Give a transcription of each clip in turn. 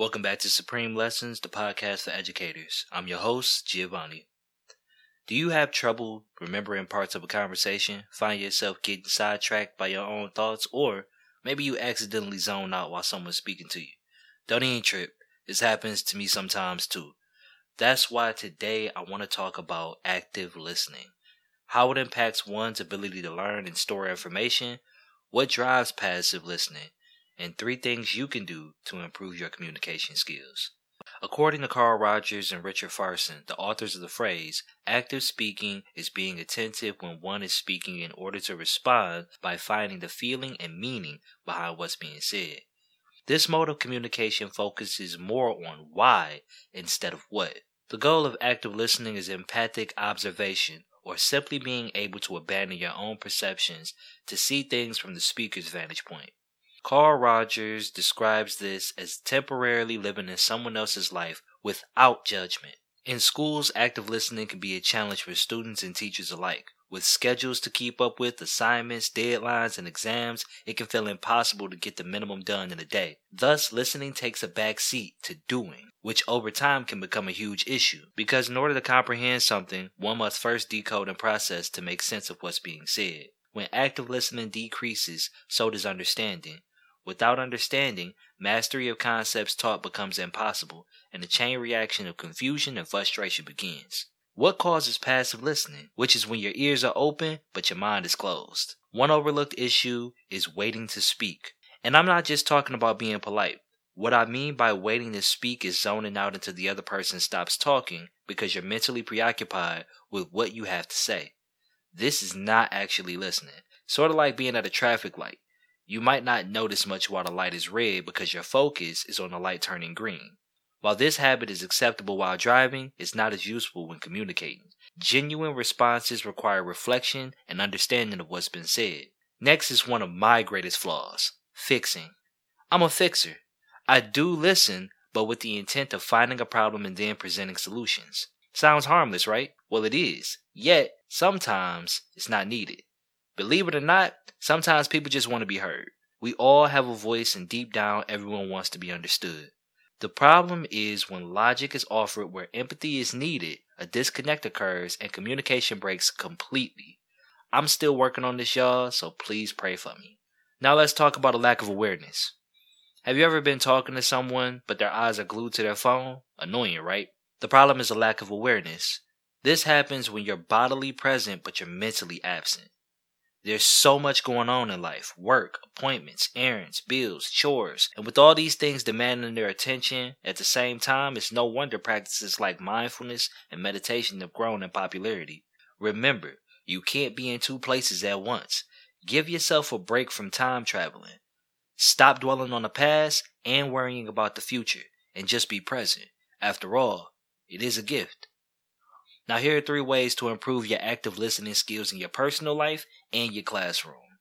Welcome back to Supreme Lessons, the podcast for educators. I'm your host, Giovanni. Do you have trouble remembering parts of a conversation, find yourself getting sidetracked by your own thoughts, or maybe you accidentally zone out while someone's speaking to you? Don't even trip. This happens to me sometimes too. That's why today I want to talk about active listening. How it impacts one's ability to learn and store information, what drives passive listening, and three things you can do to improve your communication skills. According to Carl Rogers and Richard Farson, the authors of the phrase, active speaking is being attentive when one is speaking in order to respond by finding the feeling and meaning behind what's being said. This mode of communication focuses more on why instead of what. The goal of active listening is empathic observation, or simply being able to abandon your own perceptions to see things from the speaker's vantage point. Carl Rogers describes this as temporarily living in someone else's life without judgment. In schools, active listening can be a challenge for students and teachers alike. With schedules to keep up with, assignments, deadlines, and exams, it can feel impossible to get the minimum done in a day. Thus, listening takes a back seat to doing, which over time can become a huge issue. Because in order to comprehend something, one must first decode and process to make sense of what's being said. When active listening decreases, so does understanding. Without understanding, mastery of concepts taught becomes impossible, and a chain reaction of confusion and frustration begins. What causes passive listening? Which is when your ears are open, but your mind is closed. One overlooked issue is waiting to speak. And I'm not just talking about being polite. What I mean by waiting to speak is zoning out until the other person stops talking because you're mentally preoccupied with what you have to say. This is not actually listening. Sort of like being at a traffic light. You might not notice much while the light is red because your focus is on the light turning green. While this habit is acceptable while driving, it's not as useful when communicating. Genuine responses require reflection and understanding of what's been said. Next is one of my greatest flaws fixing. I'm a fixer. I do listen, but with the intent of finding a problem and then presenting solutions. Sounds harmless, right? Well, it is. Yet, sometimes it's not needed. Believe it or not, sometimes people just want to be heard. We all have a voice, and deep down, everyone wants to be understood. The problem is when logic is offered where empathy is needed, a disconnect occurs and communication breaks completely. I'm still working on this, y'all, so please pray for me. Now let's talk about a lack of awareness. Have you ever been talking to someone, but their eyes are glued to their phone? Annoying, right? The problem is a lack of awareness. This happens when you're bodily present, but you're mentally absent. There's so much going on in life work, appointments, errands, bills, chores. And with all these things demanding their attention at the same time, it's no wonder practices like mindfulness and meditation have grown in popularity. Remember, you can't be in two places at once. Give yourself a break from time traveling. Stop dwelling on the past and worrying about the future, and just be present. After all, it is a gift. Now, here are three ways to improve your active listening skills in your personal life and your classroom.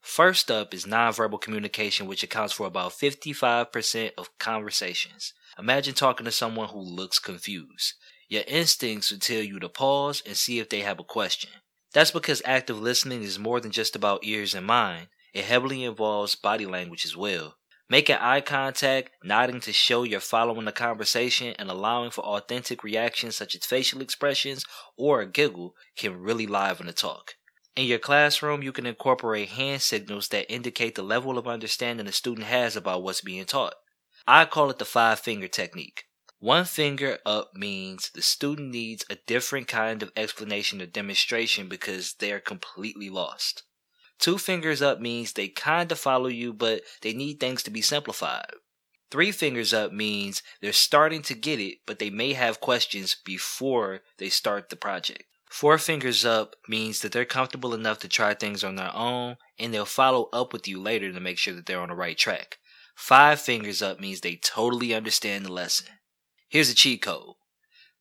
First up is nonverbal communication, which accounts for about 55% of conversations. Imagine talking to someone who looks confused. Your instincts would tell you to pause and see if they have a question. That's because active listening is more than just about ears and mind, it heavily involves body language as well. Making eye contact, nodding to show you're following the conversation, and allowing for authentic reactions such as facial expressions or a giggle can really liven the talk. In your classroom, you can incorporate hand signals that indicate the level of understanding a student has about what's being taught. I call it the five finger technique. One finger up means the student needs a different kind of explanation or demonstration because they are completely lost. Two fingers up means they kind of follow you, but they need things to be simplified. Three fingers up means they're starting to get it, but they may have questions before they start the project. Four fingers up means that they're comfortable enough to try things on their own, and they'll follow up with you later to make sure that they're on the right track. Five fingers up means they totally understand the lesson. Here's a cheat code.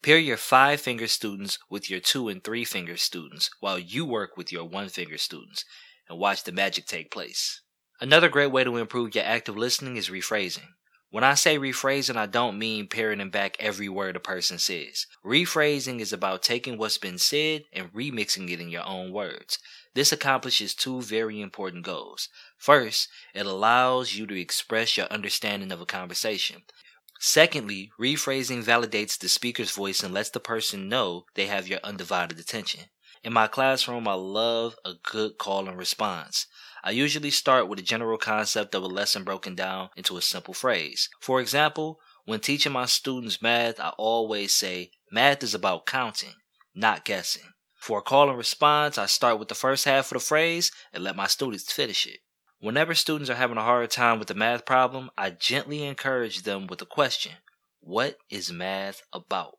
Pair your five finger students with your two and three finger students while you work with your one finger students and watch the magic take place. Another great way to improve your active listening is rephrasing. When I say rephrasing, I don't mean parroting back every word a person says. Rephrasing is about taking what's been said and remixing it in your own words. This accomplishes two very important goals. First, it allows you to express your understanding of a conversation. Secondly, rephrasing validates the speaker's voice and lets the person know they have your undivided attention. In my classroom, I love a good call and response. I usually start with a general concept of a lesson broken down into a simple phrase. For example, when teaching my students math, I always say, math is about counting, not guessing. For a call and response, I start with the first half of the phrase and let my students finish it. Whenever students are having a hard time with a math problem, I gently encourage them with the question What is math about?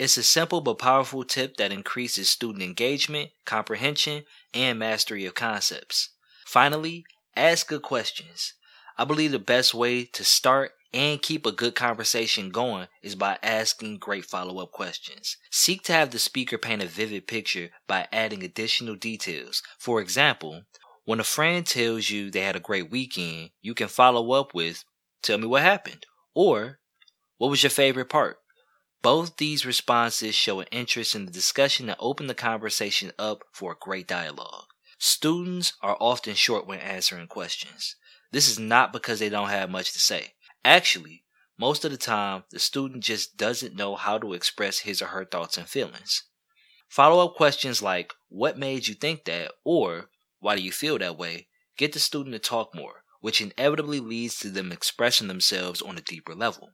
It's a simple but powerful tip that increases student engagement, comprehension, and mastery of concepts. Finally, ask good questions. I believe the best way to start and keep a good conversation going is by asking great follow up questions. Seek to have the speaker paint a vivid picture by adding additional details. For example, when a friend tells you they had a great weekend, you can follow up with, Tell me what happened. Or, What was your favorite part? Both these responses show an interest in the discussion and open the conversation up for a great dialogue. Students are often short when answering questions. This is not because they don't have much to say. Actually, most of the time, the student just doesn't know how to express his or her thoughts and feelings. Follow up questions like, What made you think that? or why do you feel that way? Get the student to talk more, which inevitably leads to them expressing themselves on a deeper level.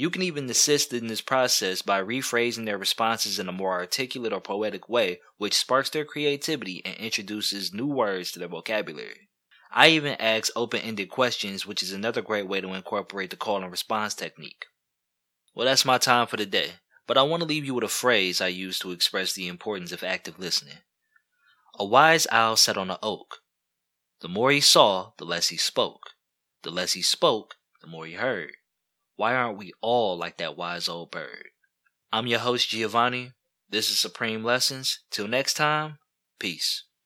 You can even assist in this process by rephrasing their responses in a more articulate or poetic way, which sparks their creativity and introduces new words to their vocabulary. I even ask open ended questions, which is another great way to incorporate the call and response technique. Well, that's my time for the day, but I want to leave you with a phrase I use to express the importance of active listening. A wise owl sat on an oak. The more he saw, the less he spoke. The less he spoke, the more he heard. Why aren't we all like that wise old bird? I'm your host, Giovanni. This is Supreme Lessons. Till next time, peace.